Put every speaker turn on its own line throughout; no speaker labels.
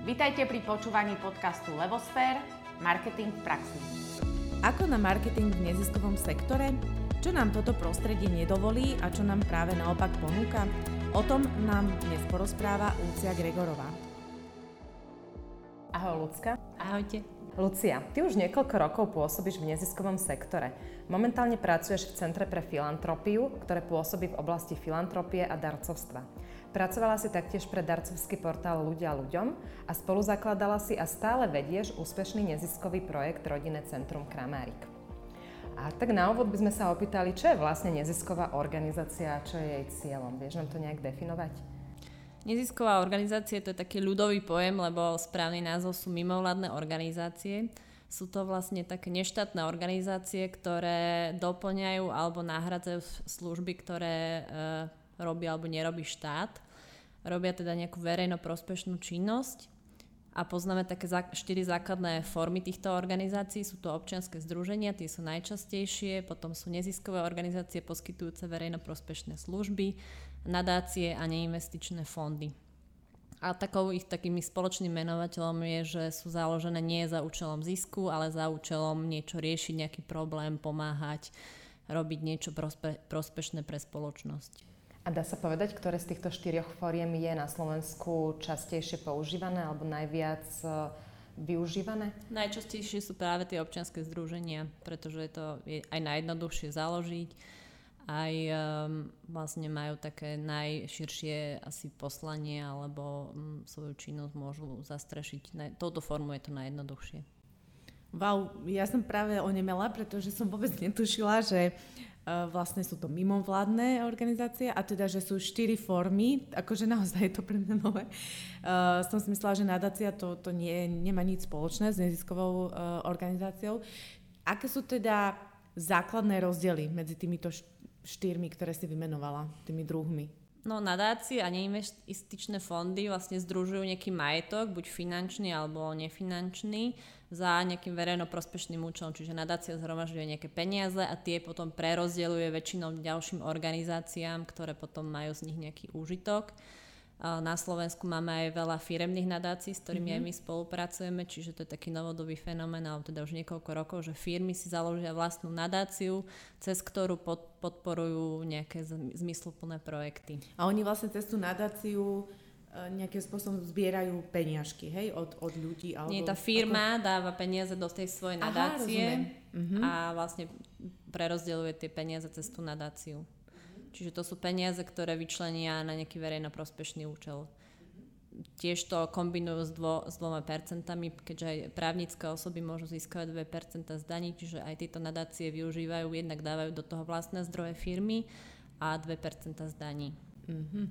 Vítajte pri počúvaní podcastu Levosfér – Marketing v praxi.
Ako na marketing v neziskovom sektore? Čo nám toto prostredie nedovolí a čo nám práve naopak ponúka? O tom nám dnes porozpráva Lucia Gregorová.
Ahoj Lucka.
Ahojte.
Lucia, ty už niekoľko rokov pôsobíš v neziskovom sektore. Momentálne pracuješ v Centre pre filantropiu, ktoré pôsobí v oblasti filantropie a darcovstva. Pracovala si taktiež pre darcovský portál Ľudia ľuďom a spolu zakladala si a stále vedieš úspešný neziskový projekt Rodinné centrum Kramárik. A tak na úvod by sme sa opýtali, čo je vlastne nezisková organizácia a čo je jej cieľom. Vieš nám to nejak definovať?
Nezisková organizácia to je taký ľudový pojem, lebo správny názov sú mimovládne organizácie. Sú to vlastne také neštátne organizácie, ktoré doplňajú alebo nahradzajú služby, ktoré e, robí alebo nerobí štát. Robia teda nejakú verejno prospešnú činnosť a poznáme také štyri základné formy týchto organizácií. Sú to občianske združenia, tie sú najčastejšie, potom sú neziskové organizácie poskytujúce verejno prospešné služby, nadácie a neinvestičné fondy. A takou ich takými spoločným menovateľom je, že sú založené nie za účelom zisku, ale za účelom niečo riešiť, nejaký problém, pomáhať, robiť niečo prospe, prospešné pre spoločnosť.
A dá sa povedať, ktoré z týchto štyroch fóriem je na Slovensku častejšie používané alebo najviac e, využívané?
Najčastejšie sú práve tie občianske združenia, pretože je to je aj najjednoduchšie založiť, aj um, vlastne majú také najširšie asi poslanie alebo um, svoju činnosť môžu zastrešiť. Ne, touto formu je to najjednoduchšie.
Wow, ja som práve onemela, pretože som vôbec netušila, že uh, vlastne sú to mimovládne organizácie a teda, že sú štyri formy, akože naozaj je to pre mňa nové. Uh, som si myslela, že nadácia to, to nie, nemá nič spoločné s neziskovou uh, organizáciou. Aké sú teda základné rozdiely medzi týmito štyrmi, ktoré si vymenovala, tými druhmi?
No nadácie a neinvestičné fondy vlastne združujú nejaký majetok, buď finančný alebo nefinančný, za nejakým verejnoprospešným účelom. Čiže nadácia zhromažďuje nejaké peniaze a tie potom prerozdeľuje väčšinou ďalším organizáciám, ktoré potom majú z nich nejaký úžitok. Na Slovensku máme aj veľa firemných nadácií, s ktorými mm-hmm. aj my spolupracujeme, čiže to je taký novodobý fenomén, ale teda už niekoľko rokov, že firmy si založia vlastnú nadáciu, cez ktorú pod, podporujú nejaké zmysluplné projekty.
A oni vlastne cez tú nadáciu e, nejakým spôsobom zbierajú peniažky, hej, od, od ľudí? Alebo
Nie, tá firma ako... dáva peniaze do tej svojej nadácie Aha, uh-huh. a vlastne prerozdeľuje tie peniaze cez tú nadáciu. Čiže to sú peniaze, ktoré vyčlenia na nejaký verejno prospešný účel. Tiež to kombinujú s, dvo, s dvoma percentami, keďže aj právnické osoby môžu získať 2% z daní, čiže aj tieto nadácie využívajú, jednak dávajú do toho vlastné zdroje firmy a 2% z daní. Mm-hmm.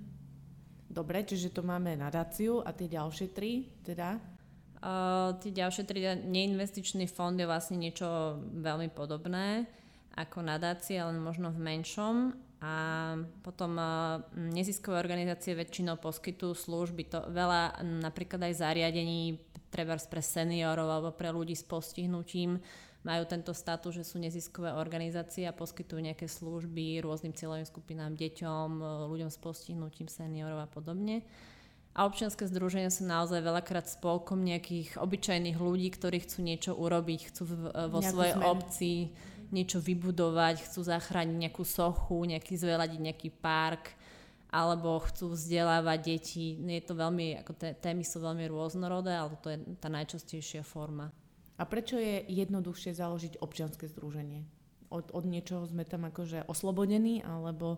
Dobre, čiže to máme nadáciu a tie ďalšie tri teda?
Uh, tie ďalšie tri, neinvestičný fond je vlastne niečo veľmi podobné ako nadácia, len možno v menšom a potom neziskové organizácie väčšinou poskytujú služby, to veľa napríklad aj zariadení treba pre seniorov alebo pre ľudí s postihnutím majú tento status, že sú neziskové organizácie a poskytujú nejaké služby rôznym cieľovým skupinám, deťom, ľuďom s postihnutím, seniorov a podobne. A občianske združenia sú naozaj veľakrát spolkom nejakých obyčajných ľudí, ktorí chcú niečo urobiť, chcú vo svojej zmenu. obci niečo vybudovať, chcú zachrániť nejakú sochu, nejaký zveladiť nejaký park, alebo chcú vzdelávať deti. Je to veľmi, ako té, témy sú veľmi rôznorodé, ale to je tá najčastejšia forma.
A prečo je jednoduchšie založiť občianske združenie? Od, od niečoho sme tam akože oslobodení, alebo...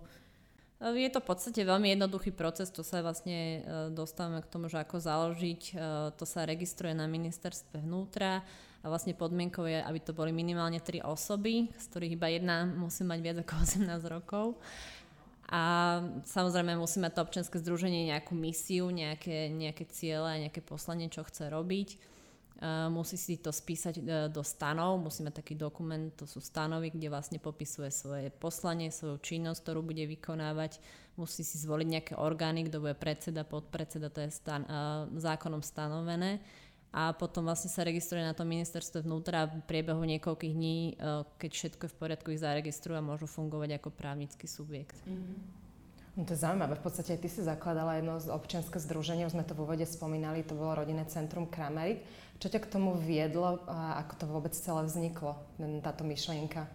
Je to v podstate veľmi jednoduchý proces, to sa vlastne e, dostávame k tomu, že ako založiť. E, to sa registruje na ministerstve vnútra a vlastne podmienkou je, aby to boli minimálne tri osoby, z ktorých iba jedna musí mať viac ako 18 rokov. A samozrejme musí mať to občianske združenie nejakú misiu, nejaké, nejaké ciele, nejaké poslanie, čo chce robiť. Uh, musí si to spísať uh, do stanov, musí mať taký dokument, to sú stanovy, kde vlastne popisuje svoje poslanie, svoju činnosť, ktorú bude vykonávať. Musí si zvoliť nejaké orgány, kto bude predseda, podpredseda, to je stan- uh, zákonom stanovené a potom vlastne sa registruje na tom ministerstve vnútra v priebehu niekoľkých dní, e, keď všetko je v poriadku, ich zaregistrujú a môžu fungovať ako právnický subjekt. Mm-hmm.
No to je zaujímavé. V podstate ty si zakladala jedno z občianske združenie, už sme to v úvode spomínali, to bolo rodinné centrum Kramerik. Čo ťa k tomu viedlo a ako to vôbec celé vzniklo, táto myšlienka?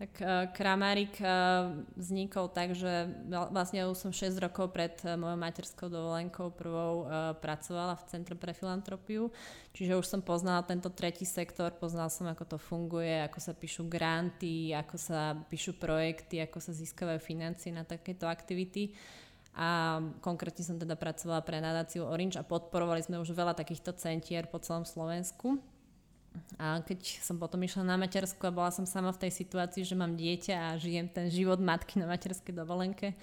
Tak uh, Kramárik uh, vznikol tak, že vlastne už som 6 rokov pred uh, mojou materskou dovolenkou prvou pracovala v Centre pre filantropiu, čiže už som poznala tento tretí sektor, poznala som, ako to funguje, ako sa píšu granty, ako sa píšu projekty, ako sa získavajú financie na takéto aktivity a konkrétne som teda pracovala pre nadáciu Orange a podporovali sme už veľa takýchto centier po celom Slovensku. A keď som potom išla na matersku a bola som sama v tej situácii, že mám dieťa a žijem ten život matky na materskej dovolenke,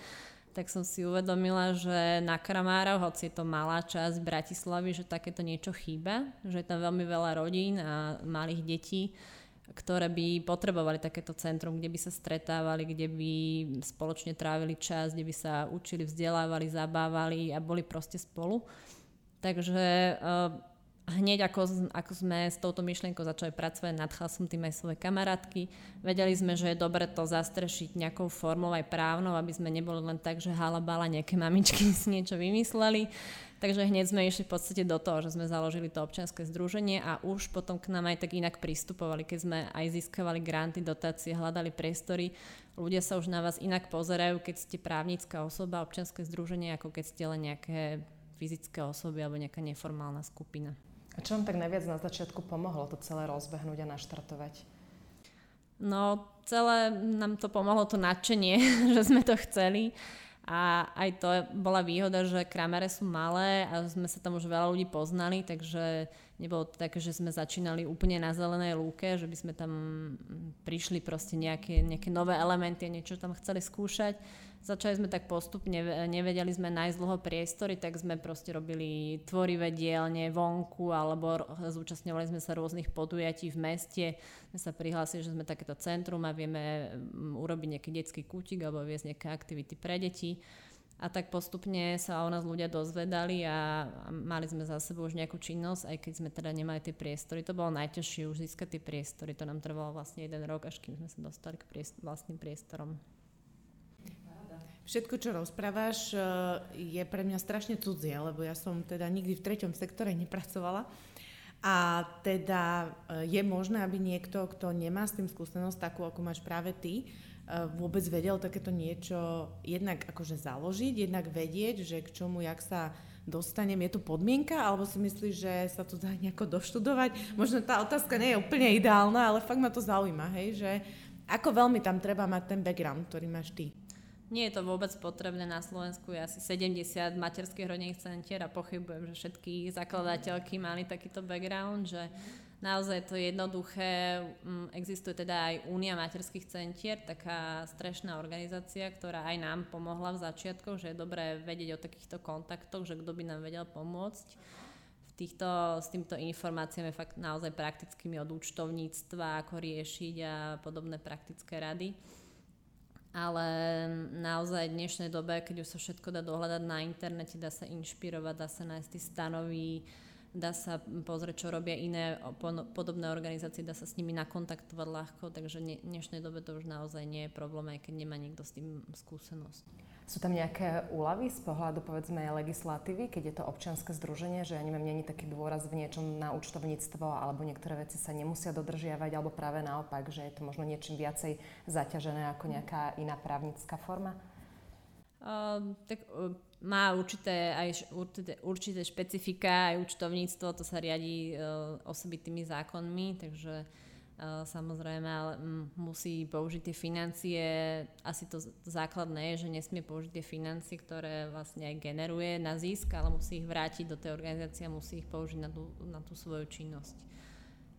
tak som si uvedomila, že na Kramárov, hoci je to malá časť Bratislavy, že takéto niečo chýba, že je tam veľmi veľa rodín a malých detí, ktoré by potrebovali takéto centrum, kde by sa stretávali, kde by spoločne trávili čas, kde by sa učili, vzdelávali, zabávali a boli proste spolu. Takže uh, hneď ako, ako sme s touto myšlienkou začali pracovať, nadchala som tým aj svoje kamarátky. Vedeli sme, že je dobre to zastrešiť nejakou formou aj právnou, aby sme neboli len tak, že halabala nejaké mamičky si niečo vymysleli. Takže hneď sme išli v podstate do toho, že sme založili to občianske združenie a už potom k nám aj tak inak pristupovali, keď sme aj získavali granty, dotácie, hľadali priestory. Ľudia sa už na vás inak pozerajú, keď ste právnická osoba, občianske združenie, ako keď ste len nejaké fyzické osoby alebo nejaká neformálna skupina.
A čo vám tak najviac na začiatku pomohlo to celé rozbehnúť a naštartovať?
No, celé nám to pomohlo to nadšenie, že sme to chceli. A aj to bola výhoda, že kramere sú malé a sme sa tam už veľa ľudí poznali, takže nebolo to také, že sme začínali úplne na zelenej lúke, že by sme tam prišli proste nejaké, nejaké nové elementy a niečo tam chceli skúšať Začali sme tak postupne, nevedeli sme nájsť dlho priestory, tak sme proste robili tvorivé dielne vonku alebo zúčastňovali sme sa rôznych podujatí v meste. Sme sa prihlásili, že sme takéto centrum a vieme mm, urobiť nejaký detský kútik alebo viesť nejaké aktivity pre deti. A tak postupne sa o nás ľudia dozvedali a mali sme za sebou už nejakú činnosť, aj keď sme teda nemali tie priestory. To bolo najťažšie už získať tie priestory. To nám trvalo vlastne jeden rok, až kým sme sa dostali k priest- vlastným priestorom.
Všetko, čo rozprávaš, e, je pre mňa strašne cudzie, lebo ja som teda nikdy v treťom sektore nepracovala. A teda e, je možné, aby niekto, kto nemá s tým skúsenosť takú, ako máš práve ty, e, vôbec vedel takéto niečo jednak akože založiť, jednak vedieť, že k čomu, jak sa dostanem, je to podmienka, alebo si myslíš, že sa to dá nejako doštudovať? Možno tá otázka nie je úplne ideálna, ale fakt ma to zaujíma, hej, že ako veľmi tam treba mať ten background, ktorý máš ty?
Nie je to vôbec potrebné na Slovensku, je asi 70 materských rodinných centier a pochybujem, že všetky zakladateľky mali takýto background, že naozaj to je jednoduché. Mm, existuje teda aj Únia materských centier, taká strešná organizácia, ktorá aj nám pomohla v začiatkoch, že je dobré vedieť o takýchto kontaktoch, že kto by nám vedel pomôcť. Týchto, s týmto informáciami fakt naozaj praktickými od účtovníctva, ako riešiť a podobné praktické rady ale naozaj v dnešnej dobe, keď už sa všetko dá dohľadať na internete, dá sa inšpirovať, dá sa nájsť tie stanovy, dá sa pozrieť, čo robia iné podobné organizácie, dá sa s nimi nakontaktovať ľahko, takže v dnešnej dobe to už naozaj nie je problém, aj keď nemá nikto s tým skúsenosť.
Sú tam nejaké úlavy z pohľadu povedzme legislatívy, keď je to občianske združenie, že ja neviem, není taký dôraz v niečom na účtovníctvo alebo niektoré veci sa nemusia dodržiavať alebo práve naopak, že je to možno niečím viacej zaťažené ako nejaká iná právnická forma?
Uh, tak uh, má určité, aj určité, určité špecifika, aj účtovníctvo, to sa riadi uh, osobitými zákonmi, takže samozrejme, ale musí použiť tie financie. Asi to základné je, že nesmie použiť tie financie, ktoré vlastne aj generuje na zisk, ale musí ich vrátiť do tej organizácie a musí ich použiť na tú, na tú svoju činnosť.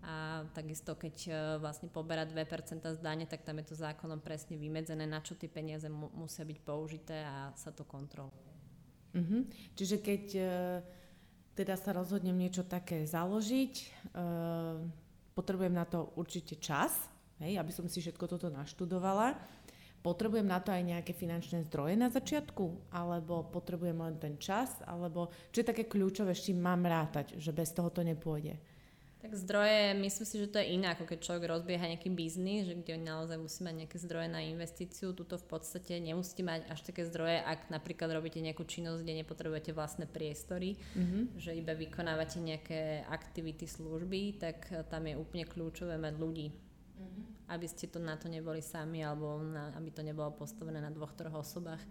A takisto, keď e, vlastne poberá 2% z dane, tak tam je to zákonom presne vymedzené, na čo tie peniaze mu, musia byť použité a sa to kontroluje.
Uh-huh. Čiže keď uh, teda sa rozhodnem niečo také založiť, uh, potrebujem na to určite čas, hej, aby som si všetko toto naštudovala. Potrebujem na to aj nejaké finančné zdroje na začiatku, alebo potrebujem len ten čas, alebo čo je také kľúčové, s čím mám rátať, že bez toho to nepôjde?
Tak zdroje, myslím si, že to je iné, ako keď človek rozbieha nejaký biznis, že kde naozaj musí mať nejaké zdroje na investíciu. Tuto v podstate nemusíte mať až také zdroje, ak napríklad robíte nejakú činnosť, kde nepotrebujete vlastné priestory, mm-hmm. že iba vykonávate nejaké aktivity, služby, tak tam je úplne kľúčové mať ľudí. Mm-hmm. Aby ste to na to neboli sami, alebo na, aby to nebolo postavené na dvoch, troch osobách.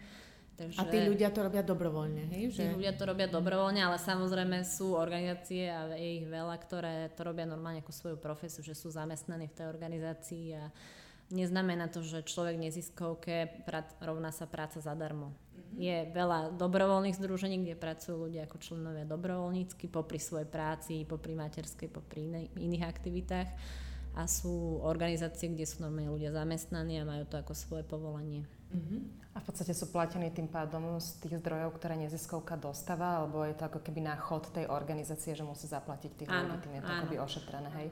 Takže, a tí ľudia to robia dobrovoľne, hej?
Že... Tí ľudia to robia dobrovoľne, ale samozrejme sú organizácie a je ich veľa, ktoré to robia normálne ako svoju profesiu, že sú zamestnaní v tej organizácii a neznamená to, že človek neziskovke rovná sa práca zadarmo. Mm-hmm. Je veľa dobrovoľných združení, kde pracujú ľudia ako členovia dobrovoľnícky, popri svojej práci, popri materskej, popri iných aktivitách a sú organizácie, kde sú normálne ľudia zamestnaní a majú to ako svoje povolanie.
Uh-huh. A v podstate sú platení tým pádom z tých zdrojov, ktoré neziskovka dostáva, alebo je to ako keby na chod tej organizácie, že musí zaplatiť tých ľudí, tým je to akoby ošetrené, hej?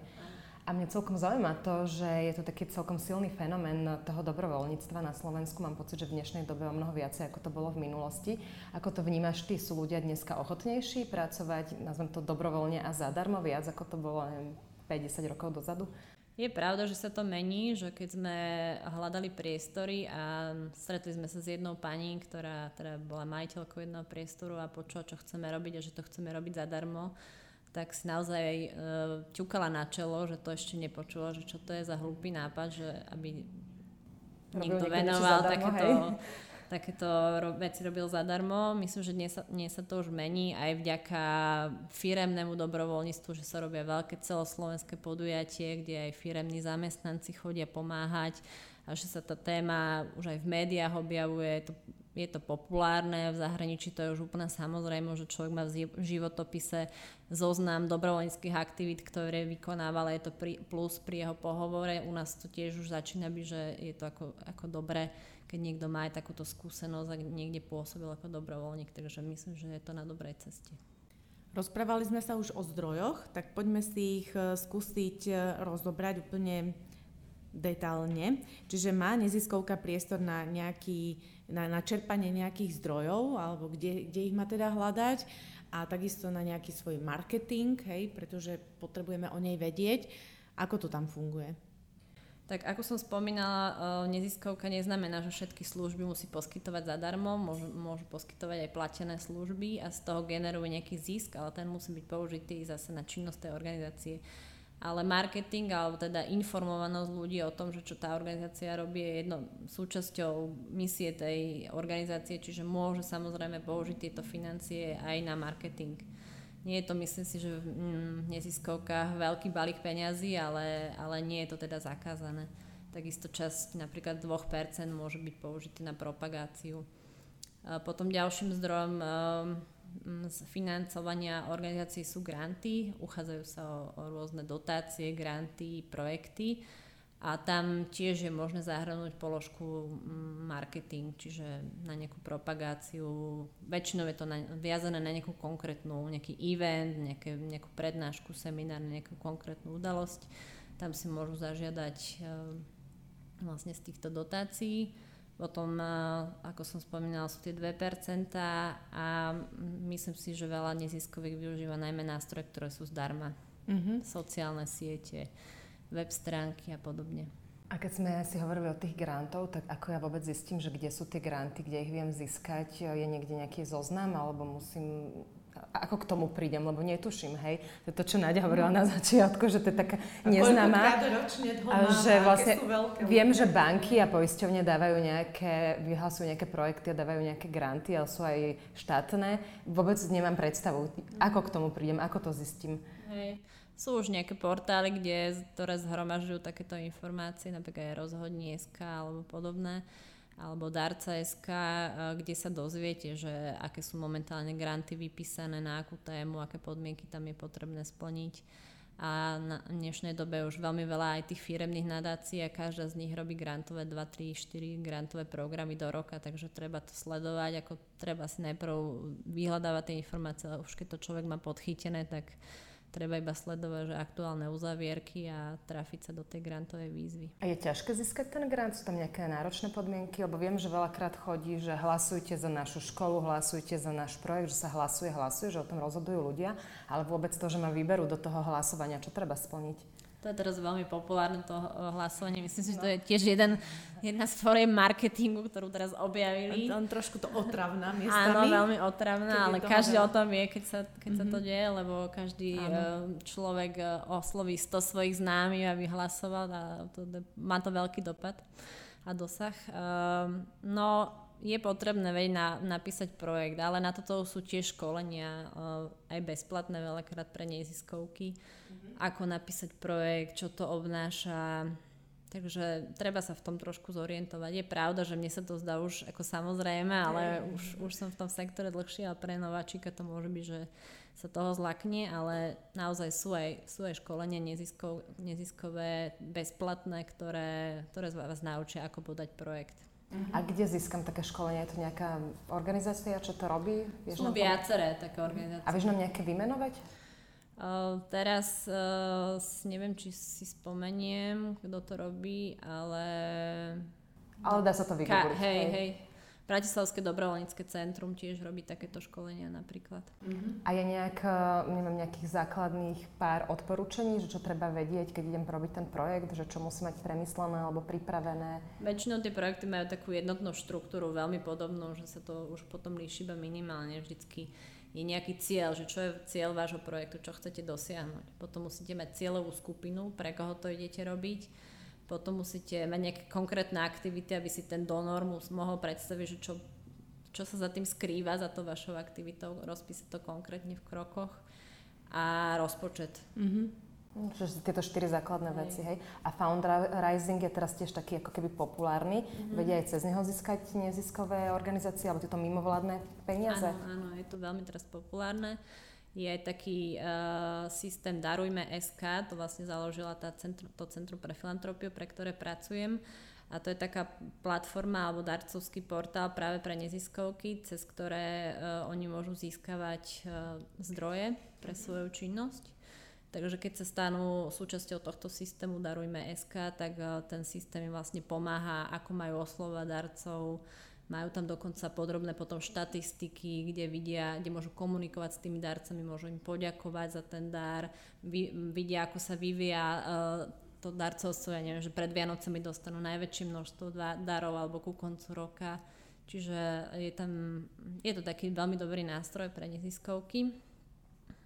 A mňa celkom zaujíma to, že je to taký celkom silný fenomén toho dobrovoľníctva na Slovensku. Mám pocit, že v dnešnej dobe o mnoho viacej, ako to bolo v minulosti. Ako to vnímaš ty? Sú ľudia dneska ochotnejší pracovať, nazvem to dobrovoľne a zadarmo viac, ako to bolo neviem, 50 rokov dozadu?
Je pravda, že sa to mení, že keď sme hľadali priestory a stretli sme sa s jednou pani, ktorá teda bola majiteľkou jedného priestoru a počula, čo chceme robiť a že to chceme robiť zadarmo, tak si naozaj e, ťukala na čelo, že to ešte nepočula, že čo to je za hlúpy nápad, že aby niekto venoval takéto, takéto veci robil zadarmo. Myslím, že dnes dnes sa to už mení aj vďaka firemnému dobrovoľníctvu, že sa robia veľké celoslovenské podujatie, kde aj firemní zamestnanci chodia pomáhať a že sa tá téma už aj v médiách objavuje. Je to, je to populárne, v zahraničí to je už úplne samozrejme, že človek má v životopise zoznam dobrovoľníckých aktivít, ktoré vykonával, je to plus pri jeho pohovore. U nás to tiež už začína byť, že je to ako, ako dobre keď niekto má aj takúto skúsenosť a niekde pôsobil ako dobrovoľník, takže myslím, že je to na dobrej ceste.
Rozprávali sme sa už o zdrojoch, tak poďme si ich e, skúsiť e, rozobrať úplne detálne. Čiže má neziskovka priestor na, nejaký, na, na čerpanie nejakých zdrojov, alebo kde, kde ich má teda hľadať a takisto na nejaký svoj marketing, hej, pretože potrebujeme o nej vedieť, ako to tam funguje.
Tak ako som spomínala, e, neziskovka neznamená, že všetky služby musí poskytovať zadarmo, môžu, môžu poskytovať aj platené služby a z toho generuje nejaký zisk, ale ten musí byť použitý zase na činnosť tej organizácie. Ale marketing alebo teda informovanosť ľudí o tom, že čo tá organizácia robí je jedno súčasťou misie tej organizácie, čiže môže samozrejme použiť tieto financie aj na marketing. Nie je to, myslím si, že v mm, neziskovkách veľký balík peňazí, ale, ale nie je to teda zakázané. Takisto časť napríklad 2% môže byť použitý na propagáciu. Potom ďalším zdrojom um, financovania organizácií sú granty. Uchádzajú sa o, o rôzne dotácie, granty, projekty a tam tiež je možné zahrnúť položku mm, marketing, čiže na nejakú propagáciu. Väčšinou je to na, viazané na nejakú konkrétnu, nejaký event, nejaké, nejakú prednášku, seminár, nejakú konkrétnu udalosť. Tam si môžu zažiadať e, vlastne z týchto dotácií. Potom, e, ako som spomínala, sú tie 2% a myslím si, že veľa neziskových využíva najmä nástroje, ktoré sú zdarma. Mm-hmm. Sociálne siete, web stránky a podobne.
A keď sme si hovorili o tých grantov, tak ako ja vôbec zistím, že kde sú tie granty, kde ich viem získať? Je niekde nejaký zoznam, alebo musím ako k tomu prídem, lebo netuším, hej. To to, čo Nadia hovorila na začiatku, že to je taká neznáma.
A
že vlastne viem, že banky a poisťovne dávajú nejaké, vyhlasujú nejaké projekty a dávajú nejaké granty, ale sú aj štátne. Vôbec nemám predstavu, ako k tomu prídem, ako to zistím.
Hej. Sú už nejaké portály, kde, ktoré zhromažďujú takéto informácie, napríklad aj rozhodní.sk alebo podobné, alebo Darca.sk, eh, kde sa dozviete, že aké sú momentálne granty vypísané, na akú tému, aké podmienky tam je potrebné splniť. A na dnešnej dobe už veľmi veľa aj tých firemných nadácií a každá z nich robí grantové 2, 3, 4 grantové programy do roka, takže treba to sledovať, ako treba si najprv vyhľadávať tie informácie, ale už keď to človek má podchytené, tak treba iba sledovať, že aktuálne uzavierky a trafiť sa do tej grantovej výzvy.
A je ťažké získať ten grant? Sú tam nejaké náročné podmienky? Lebo viem, že veľakrát chodí, že hlasujte za našu školu, hlasujte za náš projekt, že sa hlasuje, hlasuje, že o tom rozhodujú ľudia, ale vôbec to, že ma vyberú do toho hlasovania, čo treba splniť?
To je teraz veľmi populárne to hlasovanie. Myslím si, že to je tiež jeden, jedna z foriem marketingu, ktorú teraz objavili.
On, on trošku to otravná miestami.
Áno, veľmi otravná, ale každý o tom vie, keď sa, keď mm-hmm. sa to mhm. deje, lebo každý Áno. Eh, človek eh, osloví 100 svojich známych, aby hlasoval a to, má to veľký dopad a dosah. Um, no, je potrebné veď na, napísať projekt, ale na toto sú tiež školenia, aj bezplatné veľakrát pre neziskovky ako napísať projekt, čo to obnáša. Takže treba sa v tom trošku zorientovať. Je pravda, že mne sa to zdá už ako samozrejme, ale už, už som v tom sektore dlhšie a pre nováčika to môže byť, že sa toho zlakne, ale naozaj sú aj, sú aj školenia neziskov, neziskové, bezplatné, ktoré, ktoré vás naučia, ako podať projekt.
A kde získam také školenie? Je to nejaká organizácia, čo to robí?
Vieš sú viaceré také organizácie.
A vieš nám nejaké vymenovať?
Uh, teraz uh, neviem, či si spomeniem, kto to robí, ale...
Ale dá sa to vygoogliť.
Ka- hej, hej. Bratislavské dobrovoľnícke centrum tiež robí takéto školenia napríklad.
Uh-huh. A je nejak, neviem, nejakých základných pár odporúčení, že čo treba vedieť, keď idem robiť ten projekt, že čo musí mať premyslené alebo pripravené?
Väčšinou tie projekty majú takú jednotnú štruktúru, veľmi podobnú, že sa to už potom líši iba minimálne vždycky je nejaký cieľ, že čo je cieľ vášho projektu, čo chcete dosiahnuť. Potom musíte mať cieľovú skupinu, pre koho to idete robiť. Potom musíte mať nejaké konkrétne aktivity, aby si ten donor mohol predstaviť, že čo, čo sa za tým skrýva, za to vašou aktivitou, rozpísať to konkrétne v krokoch a rozpočet. Mm-hmm.
Čiže tieto štyri základné hej. veci, hej. A fundraising je teraz tiež taký ako keby populárny. Mm-hmm. Vedia aj cez neho získať neziskové organizácie alebo tieto mimovládne peniaze?
Áno, áno, je to veľmi teraz populárne. Je aj taký uh, systém Darujme SK, to vlastne založila tá centru, to Centrum pre filantropiu, pre ktoré pracujem. A to je taká platforma alebo darcovský portál práve pre neziskovky, cez ktoré uh, oni môžu získavať uh, zdroje pre svoju činnosť. Takže keď sa stanú súčasťou tohto systému Darujme SK, tak eh, ten systém im vlastne pomáha, ako majú oslovať darcov, majú tam dokonca podrobné potom štatistiky, kde vidia, kde môžu komunikovať s tými darcami, môžu im poďakovať za ten dar, vidia, ako sa vyvíja uh, to darcovstvo, ja neviem, že pred Vianocami dostanú najväčšie množstvo darov alebo ku koncu roka. Čiže je tam, je to taký veľmi dobrý nástroj pre neziskovky.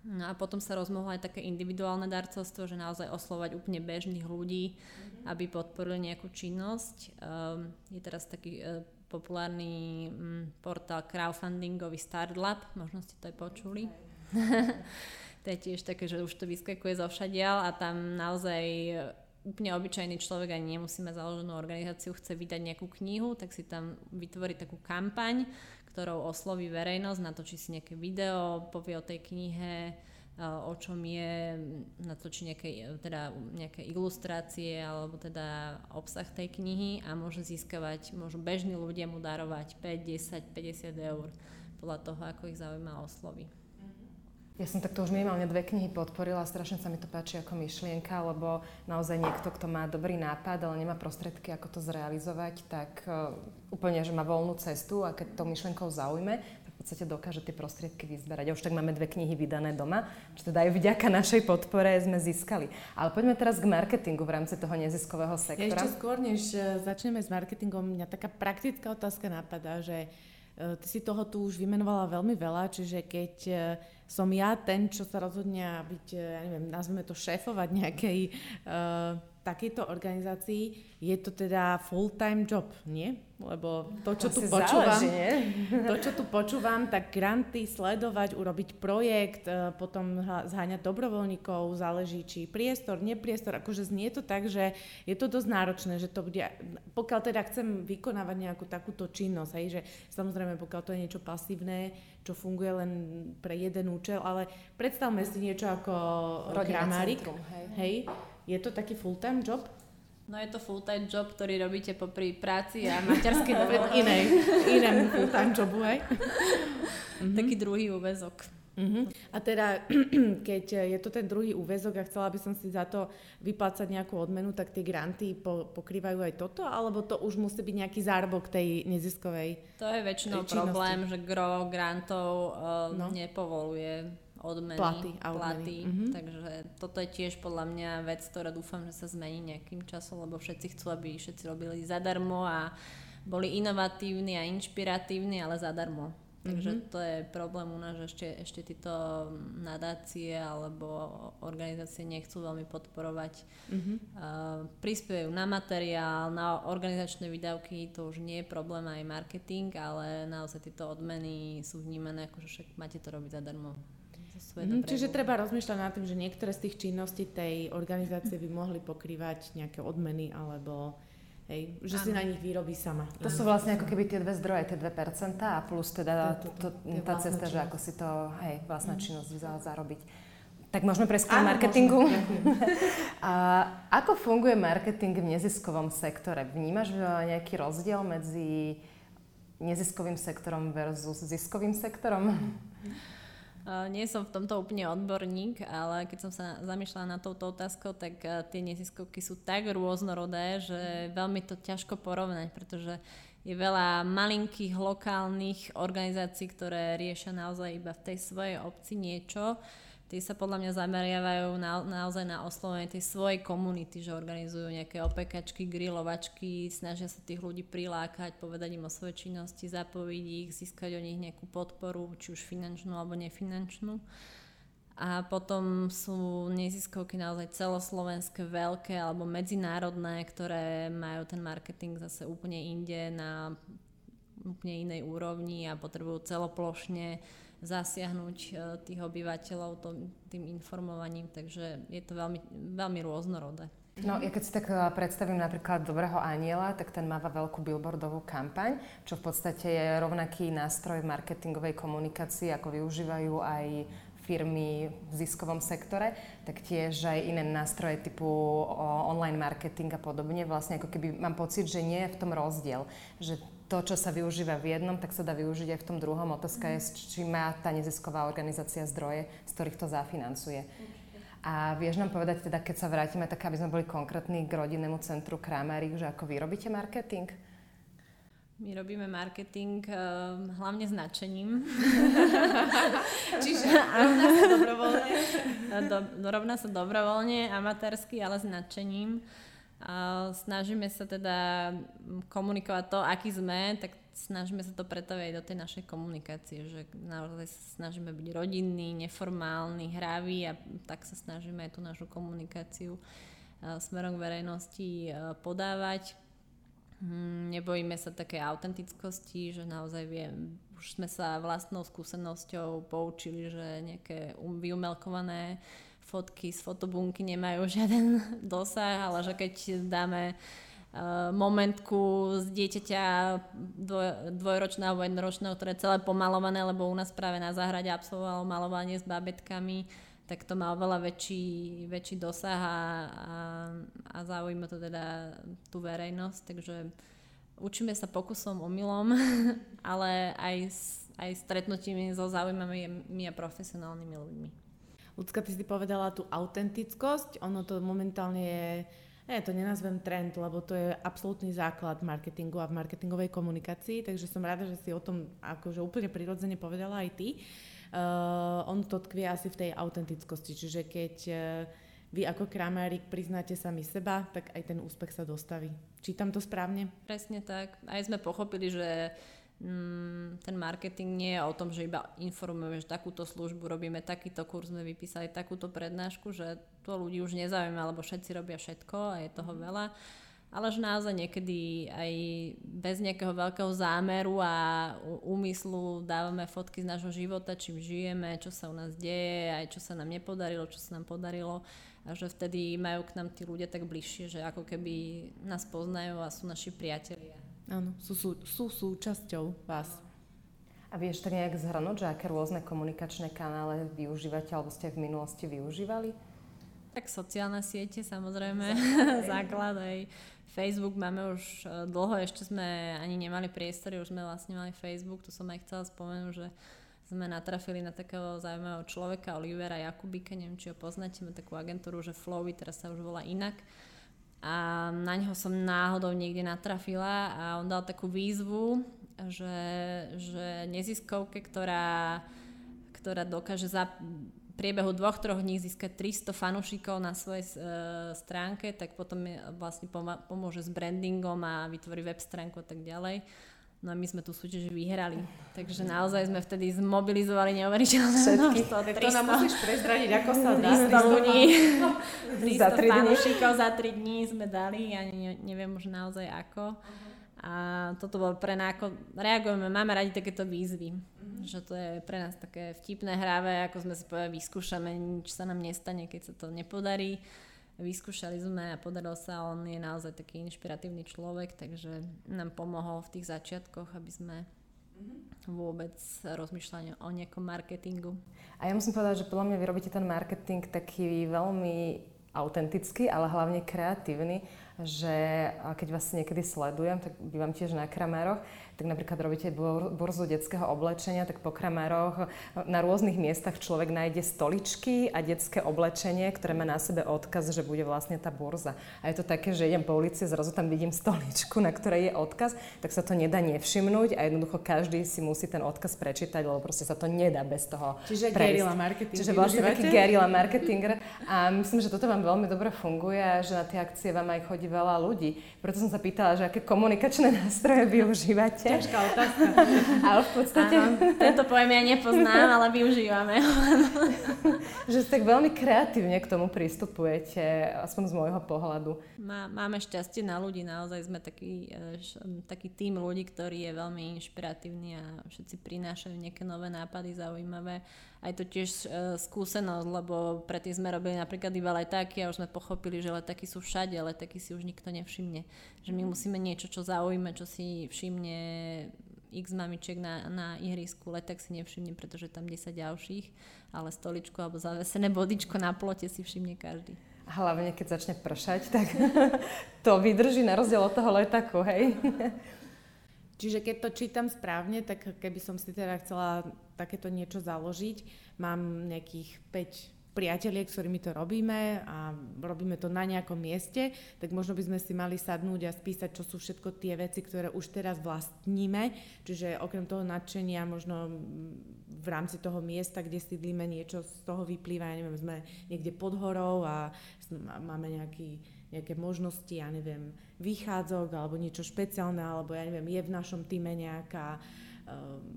No a potom sa rozmohlo aj také individuálne darcovstvo, že naozaj oslovať úplne bežných ľudí, mm-hmm. aby podporili nejakú činnosť. Um, je teraz taký uh, populárny um, portál crowdfundingový Startlab, možno ste to aj počuli. To je tiež také, že už to vyskakuje zo všadiaľ a tam naozaj úplne obyčajný človek ani nemusí mať založenú organizáciu, chce vydať nejakú knihu, tak si tam vytvorí takú kampaň, ktorou osloví verejnosť, natočí si nejaké video, povie o tej knihe, o čom je, natočí nejaké, teda nejaké ilustrácie alebo teda obsah tej knihy a môže získavať, môžu bežní ľudia mu darovať 5, 10, 50 eur podľa toho, ako ich zaujíma oslovy.
Ja som takto už minimálne dve knihy podporila, strašne sa mi to páči ako myšlienka, lebo naozaj niekto, kto má dobrý nápad, ale nemá prostriedky, ako to zrealizovať, tak uh, úplne, že má voľnú cestu a keď to myšlienkou zaujme, tak v podstate dokáže tie prostriedky vyzberať. A už tak máme dve knihy vydané doma, čo teda aj vďaka našej podpore sme získali. Ale poďme teraz k marketingu v rámci toho neziskového sektora.
Ja ešte skôr, než e, začneme s marketingom, mňa taká praktická otázka napadá, že ty si toho tu už vymenovala veľmi veľa, čiže keď uh, som ja ten, čo sa rozhodne byť, eh, ja neviem, nazveme to šéfovať nejakej uh, takejto organizácii, je to teda full-time job, nie? Lebo to, čo tu počúvam, záleží, to, čo tu počúvam, tak granty sledovať, urobiť projekt, eh, potom zháňať dobrovoľníkov, záleží či priestor, nepriestor, akože znie to tak, že je to dosť náročné, že to bude, pokiaľ teda chcem vykonávať nejakú takúto činnosť, hej, že samozrejme pokiaľ to je niečo pasívne, čo funguje len pre jeden účel, ale predstavme si niečo ako gramárik, hej. hej, je to taký full-time job?
No je to full-time job, ktorý robíte popri práci a materskej dovolenke.
Inej, inému full-time jobu, hej?
Taký druhý úvezok.
Uh-huh. A teda, keď je to ten druhý úvezok a chcela by som si za to vyplácať nejakú odmenu, tak tie granty po, pokrývajú aj toto? Alebo to už musí byť nejaký zárobok tej neziskovej
To je väčšinou činnosti? problém, že gro grantov uh, no. nepovoluje odmeny,
platy, a odmeny.
platy. Uh-huh. takže toto je tiež podľa mňa vec, ktorá dúfam, že sa zmení nejakým časom, lebo všetci chcú, aby všetci robili zadarmo a boli inovatívni a inšpiratívni, ale zadarmo. Takže mm-hmm. to je problém u nás, že ešte, ešte títo nadácie alebo organizácie nechcú veľmi podporovať. Mm-hmm. Uh, prispievajú na materiál, na organizačné výdavky, to už nie je problém aj marketing, ale naozaj tieto odmeny sú vnímané ako, že však máte to robiť zadarmo.
Mm, čiže treba rozmýšľať nad tým, že niektoré z tých činností tej organizácie by mohli pokrývať nejaké odmeny alebo Hej, že ano. si na nich vyrobí sama.
To ano. sú vlastne ako keby tie dve zdroje, tie 2% a plus teda to, to, to, tá cesta, činnosť. že ako si to, hej, vlastná mm. činnosť za, zarobiť. Tak môžeme prejsť k marketingu. a ako funguje marketing v neziskovom sektore? Vnímaš nejaký rozdiel medzi neziskovým sektorom versus ziskovým sektorom?
Nie som v tomto úplne odborník, ale keď som sa zamýšľala na touto otázkou, tak tie neziskovky sú tak rôznorodé, že veľmi to ťažko porovnať, pretože je veľa malinkých lokálnych organizácií, ktoré riešia naozaj iba v tej svojej obci niečo tí sa podľa mňa zameriavajú na, naozaj na oslovenie tej svojej komunity, že organizujú nejaké opekačky, grilovačky, snažia sa tých ľudí prilákať, povedať im o svojej činnosti, zapojiť ich, získať o nich nejakú podporu, či už finančnú alebo nefinančnú. A potom sú neziskovky naozaj celoslovenské, veľké alebo medzinárodné, ktoré majú ten marketing zase úplne inde na úplne inej úrovni a potrebujú celoplošne zasiahnuť e, tých obyvateľov tým informovaním, takže je to veľmi, veľmi rôznorodé.
No, ja keď si tak e, predstavím napríklad Dobrého aniela, tak ten máva veľkú billboardovú kampaň, čo v podstate je rovnaký nástroj marketingovej komunikácii, ako využívajú aj firmy v ziskovom sektore, tak tiež aj iné nástroje typu online marketing a podobne. Vlastne ako keby mám pocit, že nie je v tom rozdiel. Že to, čo sa využíva v jednom, tak sa dá využiť aj v tom druhom. Otázka je, či má tá nezisková organizácia zdroje, z ktorých to zafinancuje. A vieš nám povedať teda, keď sa vrátime, tak aby sme boli konkrétni k rodinnému centru Kramerik, že ako vy robíte marketing?
My robíme marketing uh, hlavne značením.
Čiže rovná sa dobrovoľne.
Do, rovná sa dobrovoľne, amatérsky, ale značením. Snažíme sa teda komunikovať to, aký sme, tak snažíme sa to pretaviť do tej našej komunikácie, že naozaj sa snažíme byť rodinný, neformálny, hravý a tak sa snažíme aj tú našu komunikáciu smerom k verejnosti podávať. Hm, nebojíme sa také autentickosti, že naozaj viem, už sme sa vlastnou skúsenosťou poučili, že nejaké um, vyumelkované fotky z fotobunky nemajú žiaden dosah, ale že keď dáme uh, momentku z dieťaťa dvoj, dvojročného alebo jednoročného, ktoré je celé pomalované, lebo u nás práve na záhrade absolvovalo malovanie s babetkami, tak to má oveľa väčší, väčší dosah a, a, a zaujíma to teda tú verejnosť, takže učíme sa pokusom, omylom, ale aj, aj stretnutím so zaujímavými a profesionálnymi ľuďmi.
Ľudská, ty si povedala tú autentickosť, ono to momentálne je, ne, to nenazvem trend, lebo to je absolútny základ marketingu a v marketingovej komunikácii, takže som rada, že si o tom akože úplne prirodzene povedala aj ty. Uh, on to tkvie asi v tej autentickosti, čiže keď uh, vy ako kramárik priznáte sami seba, tak aj ten úspech sa dostaví. Čítam to správne?
Presne tak. Aj sme pochopili, že ten marketing nie je o tom, že iba informujeme, že takúto službu robíme, takýto kurz sme vypísali, takúto prednášku, že to ľudí už nezaujíma, lebo všetci robia všetko a je toho veľa. Ale že naozaj niekedy aj bez nejakého veľkého zámeru a úmyslu dávame fotky z nášho života, čím žijeme, čo sa u nás deje, aj čo sa nám nepodarilo, čo sa nám podarilo a že vtedy majú k nám tí ľudia tak bližšie, že ako keby nás poznajú a sú naši priatelia.
Áno, sú, sú, sú súčasťou vás.
A vieš tak nejak zhrnúť, že aké rôzne komunikačné kanále využívate alebo ste v minulosti využívali?
Tak sociálne siete samozrejme, základ aj Facebook máme už e, dlho, ešte sme ani nemali priestory, už sme vlastne mali Facebook, to som aj chcela spomenúť, že sme natrafili na takého zaujímavého človeka, Olivera Jakubika, neviem, či ho poznáte, má takú agentúru, že Flowy, teraz sa už volá inak. A na neho som náhodou niekde natrafila a on dal takú výzvu, že, že neziskovke, ktorá, ktorá dokáže za priebehu dvoch, troch dní získať 300 fanúšikov na svojej uh, stránke, tak potom vlastne pomôže s brandingom a vytvorí web stránku a tak ďalej. No a my sme tú súťaž vyhrali. Takže naozaj sme vtedy zmobilizovali neuveriteľné
množstvo. Tak to nám musíš prezradiť, ako sa dá.
300 ľudí, 300 za 3 fanúšikov za 3 dní sme dali, ja neviem už naozaj ako. A toto bolo pre nás, ako reagujeme, máme radi takéto výzvy. Mm-hmm. Že to je pre nás také vtipné hráve, ako sme si povedali, vyskúšame, nič sa nám nestane, keď sa to nepodarí vyskúšali sme a podarilo sa, on je naozaj taký inšpiratívny človek, takže nám pomohol v tých začiatkoch, aby sme mhm. vôbec rozmýšľali o nejakom marketingu.
A ja musím povedať, že podľa mňa vy robíte ten marketing taký veľmi autentický, ale hlavne kreatívny, že keď vás niekedy sledujem, tak bývam tiež na kramároch, tak napríklad robíte burzu detského oblečenia, tak po kramároch na rôznych miestach človek nájde stoličky a detské oblečenie, ktoré má na sebe odkaz, že bude vlastne tá burza. A je to také, že idem po ulici, zrazu tam vidím stoličku, na ktorej je odkaz, tak sa to nedá nevšimnúť a jednoducho každý si musí ten odkaz prečítať, lebo proste sa to nedá bez toho
Čiže guerilla marketing.
Čiže vlastne taký guerilla marketinger. A myslím, že toto vám veľmi dobre funguje a že na tie akcie vám aj chodí veľa ľudí. Preto som sa pýtala, že aké komunikačné nástroje využívate
ťažká otázka.
ale v podstate... Áno,
tento pojem ja nepoznám, ale využívame
že tak veľmi kreatívne k tomu pristupujete, aspoň z môjho pohľadu.
Má, máme šťastie na ľudí, naozaj sme taký, e, taký tým ľudí, ktorý je veľmi inšpiratívny a všetci prinášajú nejaké nové nápady zaujímavé aj to tiež uh, skúsenosť, lebo predtým sme robili napríklad iba letáky a už sme pochopili, že letáky sú všade, letáky si už nikto nevšimne. Že my musíme niečo, čo zaujíme, čo si všimne x mamičiek na, na ihrisku, leták si nevšimne, pretože tam 10 ďalších, ale stoličku alebo zavesené bodičko na plote si všimne každý.
Hlavne keď začne pršať, tak to vydrží na rozdiel od toho letáku, hej?
Čiže keď to čítam správne, tak keby som si teda chcela takéto niečo založiť, mám nejakých 5 priateliek, s ktorými to robíme a robíme to na nejakom mieste, tak možno by sme si mali sadnúť a spísať, čo sú všetko tie veci, ktoré už teraz vlastníme. Čiže okrem toho nadšenia možno v rámci toho miesta, kde sídlíme, niečo z toho vyplýva, ja neviem, sme niekde pod horou a máme nejaký nejaké možnosti, ja neviem, vychádzok alebo niečo špeciálne, alebo ja neviem, je v našom týme nejaká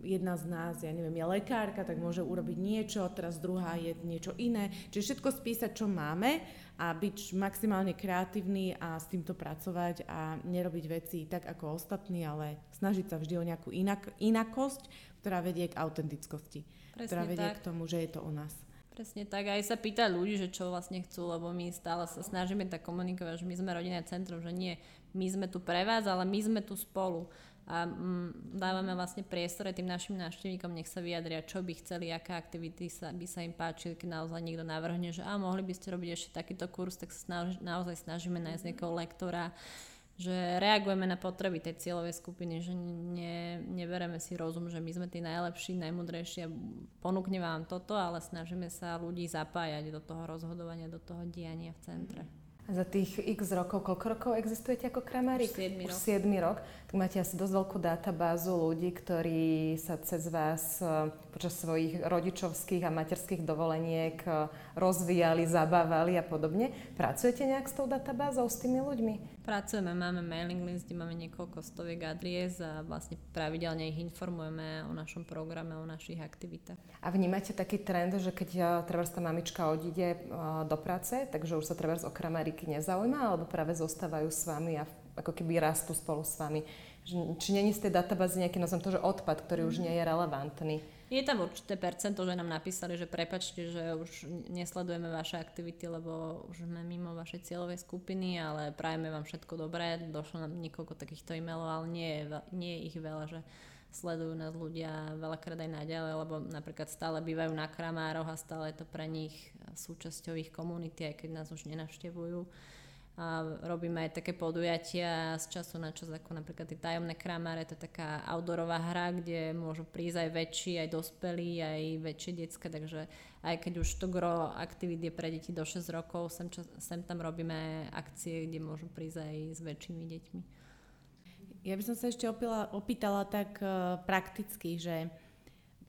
jedna z nás, ja neviem, je lekárka, tak môže urobiť niečo, teraz druhá je niečo iné. Čiže všetko spísať, čo máme a byť maximálne kreatívny a s týmto pracovať a nerobiť veci tak ako ostatní, ale snažiť sa vždy o nejakú inak, inakosť, ktorá vedie k autentickosti. Presne ktorá vedie tak. k tomu, že je to o nás.
Presne tak, aj sa pýta ľudí, že čo vlastne chcú, lebo my stále sa snažíme tak komunikovať, že my sme rodinné centrum, že nie, my sme tu pre vás, ale my sme tu spolu. A mm, dávame vlastne priestor tým našim návštevníkom, nech sa vyjadria, čo by chceli, aké aktivity sa, by sa im páčili, keď naozaj niekto navrhne, že a mohli by ste robiť ešte takýto kurz, tak sa snaž, naozaj snažíme nájsť nejakého lektora, že reagujeme na potreby tej cieľovej skupiny, že ne, nebereme si rozum, že my sme tí najlepší, najmudrejší a ponúkne vám toto, ale snažíme sa ľudí zapájať do toho rozhodovania, do toho diania v centre.
A za tých x rokov, koľko rokov existujete ako kramárik?
Už 7 rok.
Už 7 rok. Máte asi dosť veľkú databázu ľudí, ktorí sa cez vás e, počas svojich rodičovských a materských dovoleniek e, rozvíjali, zabávali a podobne. Pracujete nejak s tou databázou, s tými ľuďmi?
Pracujeme, máme mailing list, kde máme niekoľko stoviek adries a vlastne pravidelne ich informujeme o našom programe, o našich aktivitách.
A vnímate taký trend, že keď e, trebárs tá mamička odíde do práce, takže už sa trebárs o kramáriky nezaujíma, alebo práve zostávajú s vami a ako keby rastú spolu s vami? Či není z tej databázy nejaký, nazvem to, že odpad, ktorý už nie je relevantný?
Je tam určité percento, že nám napísali, že prepačte, že už nesledujeme vaše aktivity, lebo už sme mimo vašej cieľovej skupiny, ale prajeme vám všetko dobré. Došlo nám niekoľko takýchto e-mailov, ale nie je, nie je ich veľa, že sledujú nás ľudia veľakrát aj naďalej, lebo napríklad stále bývajú na kramároch a stále je to pre nich súčasťou ich komunity, aj keď nás už nenavštevujú a robíme aj také podujatia z času na čas, ako napríklad tie tajomné kramáre, to je taká outdoorová hra, kde môžu prísť aj väčší, aj dospelí, aj väčšie decka, takže aj keď už to gro aktivít je pre deti do 6 rokov, sem, čas, sem tam robíme akcie, kde môžu prísť aj s väčšími deťmi.
Ja by som sa ešte opila, opýtala tak uh, prakticky, že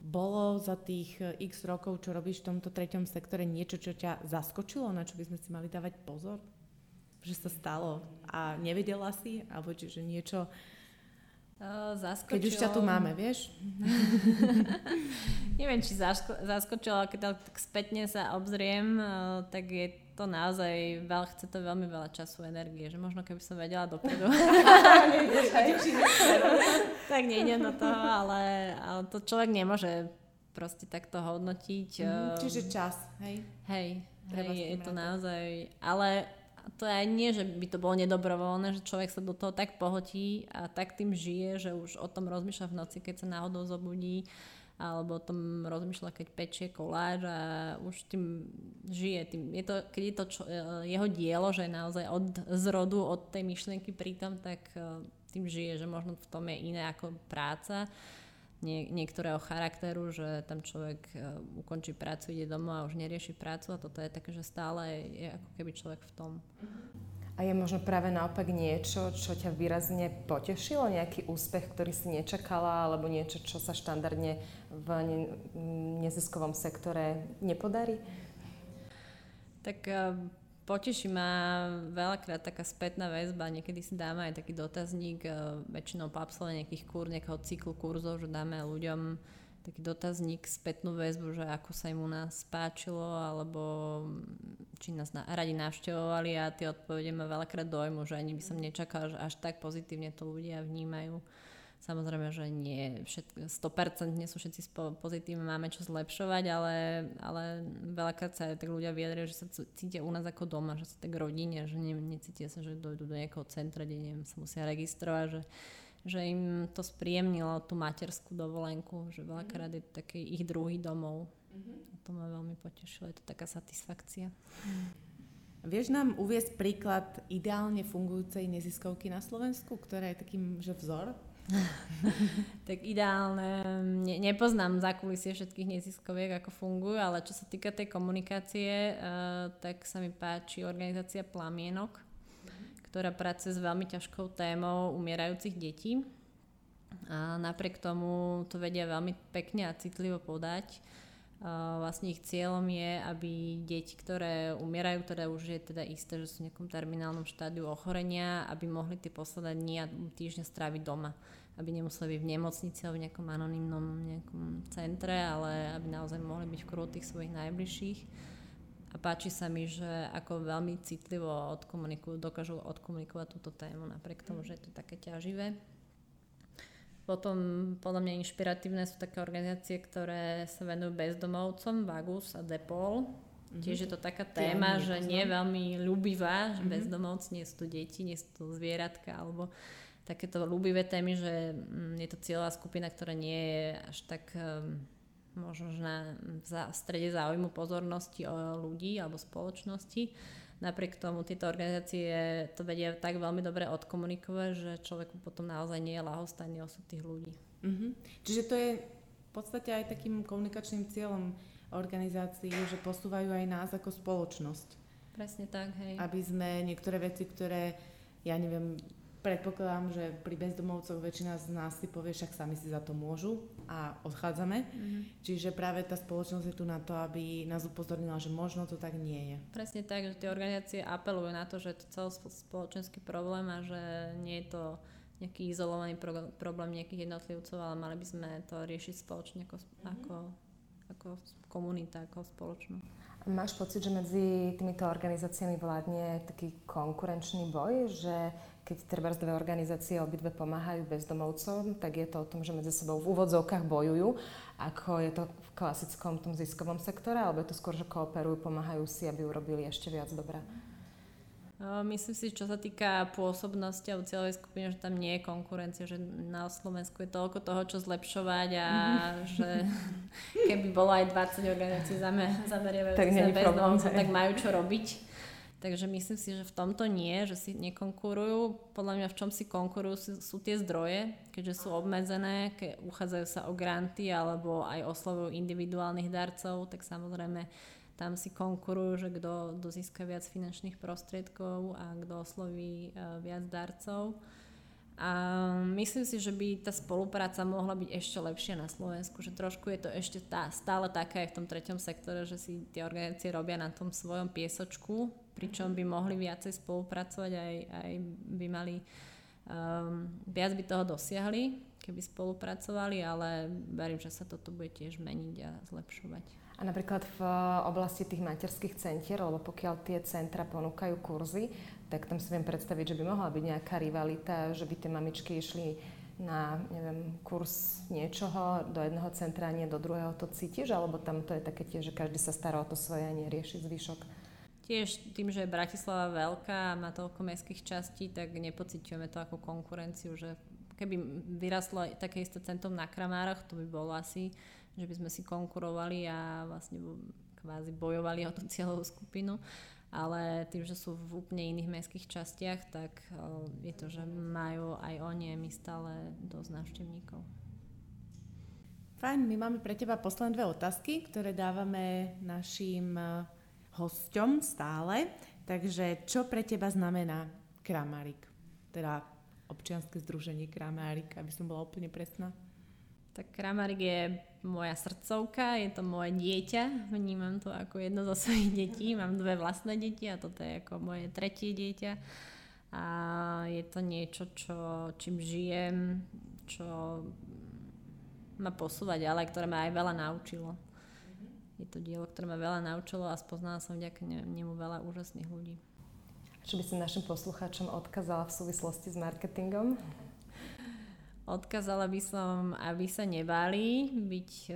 bolo za tých e, x rokov, čo robíš v tomto treťom sektore, niečo, čo ťa zaskočilo, na čo by sme si mali dávať pozor? Že sa stalo a nevedela si, alebo čiže niečo...
Uh, zaskočilo...
Keď už ťa tu máme, vieš?
Neviem, či zasko- zaskočilo, ale keď tak spätne sa obzriem, uh, tak je to naozaj veľa, chce to veľmi veľa času, energie, že možno keby som vedela dopredu. tak nejdem do toho, ale, ale to človek nemôže proste takto hodnotiť.
Mm, čiže čas, hej?
Hej, hej je to naozaj, ale to aj nie, že by to bolo nedobrovoľné, že človek sa do toho tak pohotí a tak tým žije, že už o tom rozmýšľa v noci, keď sa náhodou zobudí alebo o tom rozmýšľa, keď pečie koláč a už tým žije. Tým, je to, keď je to čo, e, jeho dielo, že je naozaj od zrodu, od tej myšlienky pritom, tak e, tým žije, že možno v tom je iné ako práca nie, niektorého charakteru, že tam človek uh, ukončí prácu, ide domov a už nerieši prácu a toto je také, že stále je ako keby človek v tom.
A je možno práve naopak niečo, čo ťa výrazne potešilo, nejaký úspech, ktorý si nečakala, alebo niečo, čo sa štandardne v ne- neziskovom sektore nepodarí?
Tak uh, Poteší ma veľakrát taká spätná väzba, niekedy si dáme aj taký dotazník, e, väčšinou po absolvovaní nejakých kur, nejakého cyklu kurzov, že dáme ľuďom taký dotazník, spätnú väzbu, že ako sa im u nás páčilo, alebo či nás na, radi navštevovali a tie odpovede ma veľakrát dojmu, že ani by som nečakala, že až tak pozitívne to ľudia vnímajú. Samozrejme, že nie všetko, 100% nie sú všetci pozitívni, máme čo zlepšovať, ale, ale veľakrát sa aj tak ľudia vyjadria, že sa cítia u nás ako doma, že sa tak rodine, že ne, necítia sa, že dojdú do nejakého centra, kde neviem, sa musia registrovať, že, že im to spríjemnilo tú materskú dovolenku, že veľakrát je to taký ich druhý domov. Mm-hmm. To ma veľmi potešilo, je to taká satisfakcia.
Vieš nám uviesť príklad ideálne fungujúcej neziskovky na Slovensku, ktorá je takým že vzor?
tak ideálne, ne, nepoznám kulisie všetkých neziskoviek, ako fungujú, ale čo sa týka tej komunikácie, uh, tak sa mi páči organizácia Plamienok, ktorá pracuje s veľmi ťažkou témou umierajúcich detí. A napriek tomu to vedia veľmi pekne a citlivo podať. Vlastne ich cieľom je, aby deti, ktoré umierajú, teda už je teda isté, že sú v nejakom terminálnom štádiu ochorenia, aby mohli tie posledné dni a týždne stráviť doma aby nemuseli byť v nemocnici alebo v nejakom anonimnom nejakom centre, ale aby naozaj mohli byť v kruhu tých svojich najbližších. A páči sa mi, že ako veľmi citlivo odkomunikujú, dokážu odkomunikovať túto tému, napriek tomu, že je to také ťaživé. Potom podľa mňa inšpiratívne sú také organizácie, ktoré sa venujú bezdomovcom, Vagus a Depol. Mm-hmm. Tiež je to taká téma, že nie je veľmi ľubivá, že mm-hmm. bezdomovci nie sú to deti, nie sú to zvieratka, alebo takéto ľúbivé témy, že mm, je to cieľová skupina, ktorá nie je až tak um, možno na v strede záujmu pozornosti o ľudí alebo spoločnosti. Napriek tomu tieto organizácie to vedia tak veľmi dobre odkomunikovať, že človeku potom naozaj nie je lahostajný osud tých ľudí.
Mm-hmm. Čiže to je v podstate aj takým komunikačným cieľom organizácií, že posúvajú aj nás ako spoločnosť.
Presne tak, hej.
Aby sme niektoré veci, ktoré, ja neviem, predpokladám, že pri bezdomovcoch väčšina z nás si povie, však sami si za to môžu a odchádzame. Mm-hmm. Čiže práve tá spoločnosť je tu na to, aby nás upozornila, že možno to tak nie je.
Presne tak, že tie organizácie apelujú na to, že je to celospoločenský problém a že nie je to nejaký izolovaný pro- problém nejakých jednotlivcov, ale mali by sme to riešiť spoločne ako, mm-hmm. ako, ako komunita, ako spoločnosť.
Máš pocit, že medzi týmito organizáciami vládne taký konkurenčný boj, že keď treba dve organizácie obidve pomáhajú bezdomovcom, tak je to o tom, že medzi sebou v úvodzovkách bojujú, ako je to v klasickom tom ziskovom sektore, alebo je to skôr, že kooperujú, pomáhajú si, aby urobili ešte viac dobra?
Myslím si, čo sa týka pôsobnosti alebo cieľovej skupiny, že tam nie je konkurencia, že na Slovensku je toľko toho, čo zlepšovať a že keby bolo aj 20 organizácií zameriavajúcich sa bezdomovcov, tak majú čo robiť. Takže myslím si, že v tomto nie, že si nekonkurujú. Podľa mňa v čom si konkurujú sú, sú tie zdroje, keďže sú obmedzené, keď uchádzajú sa o granty alebo aj oslovujú individuálnych darcov, tak samozrejme tam si konkurujú, že kto, získa viac finančných prostriedkov a kto osloví uh, viac darcov. A myslím si, že by tá spolupráca mohla byť ešte lepšia na Slovensku, že trošku je to ešte tá, stále také aj v tom treťom sektore, že si tie organizácie robia na tom svojom piesočku, pričom by mohli viacej spolupracovať, aj, aj by mali um, viac by toho dosiahli, keby spolupracovali, ale verím, že sa toto bude tiež meniť a zlepšovať.
A napríklad v oblasti tých materských centier, lebo pokiaľ tie centra ponúkajú kurzy, tak tam si viem predstaviť, že by mohla byť nejaká rivalita, že by tie mamičky išli na, neviem, kurz niečoho do jedného centra, nie do druhého. To cítiš? Alebo tam to je také tiež, že každý sa stará o to svoje a nerieši zvyšok?
Tiež tým, že je Bratislava veľká a má toľko mestských častí, tak nepociťujeme to ako konkurenciu, že keby vyrastlo také isté centrum na Kramárach, to by bolo asi, že by sme si konkurovali a vlastne kvázi bojovali o tú cieľovú skupinu. Ale tým, že sú v úplne iných mestských častiach, tak je to, že majú aj oni my stále dosť návštevníkov.
Fajn, my máme pre teba posledné dve otázky, ktoré dávame našim hosťom stále. Takže čo pre teba znamená Kramárik? Teda občianske združenie Kramárik, aby som bola úplne presná.
Tak Kramárik je moja srdcovka, je to moje dieťa. Vnímam to ako jedno zo svojich detí. Mám dve vlastné deti a toto je ako moje tretie dieťa. A je to niečo, čo, čím žijem, čo ma posúva ďalej, ktoré ma aj veľa naučilo je to dielo, ktoré ma veľa naučilo a spoznala som vďaka nemu veľa úžasných ľudí.
Čo by si našim poslucháčom odkázala v súvislosti s marketingom?
Odkázala by som, aby sa nebáli byť e,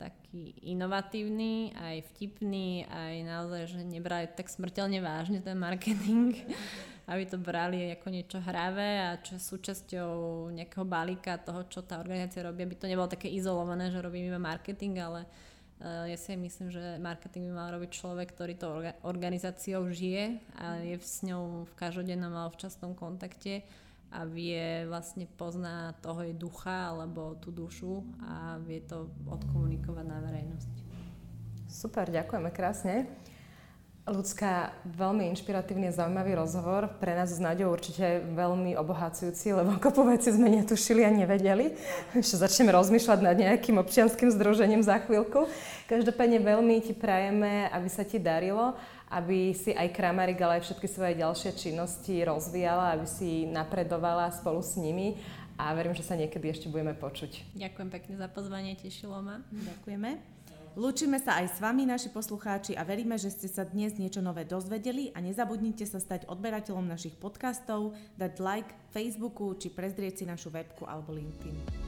taký inovatívny, aj vtipný, aj naozaj, že nebrali tak smrteľne vážne ten marketing, aby to brali ako niečo hravé a čo súčasťou nejakého balíka toho, čo tá organizácia robí, aby to nebolo také izolované, že robím iba marketing, ale Eh, ja si myslím, že marketing by mal robiť človek, ktorý to organizáciou žije a je s ňou v každodennom alebo v častom kontakte a vie vlastne pozná toho jej ducha alebo tú dušu a vie to odkomunikovať na verejnosť.
Super, ďakujeme krásne. Ľudská, veľmi inšpiratívny a zaujímavý rozhovor. Pre nás s Naďou určite veľmi obohacujúci, lebo kopu veci sme netušili a nevedeli. Ešte začneme rozmýšľať nad nejakým občianským združením za chvíľku. Každopádne veľmi ti prajeme, aby sa ti darilo, aby si aj Kramarik, ale aj všetky svoje ďalšie činnosti rozvíjala, aby si napredovala spolu s nimi a verím, že sa niekedy ešte budeme počuť.
Ďakujem pekne za pozvanie, tešilo ma.
Ďakujeme. Lúčime sa aj s vami, naši poslucháči, a veríme, že ste sa dnes niečo nové dozvedeli a nezabudnite sa stať odberateľom našich podcastov, dať like Facebooku či prezrieť si našu webku alebo LinkedIn.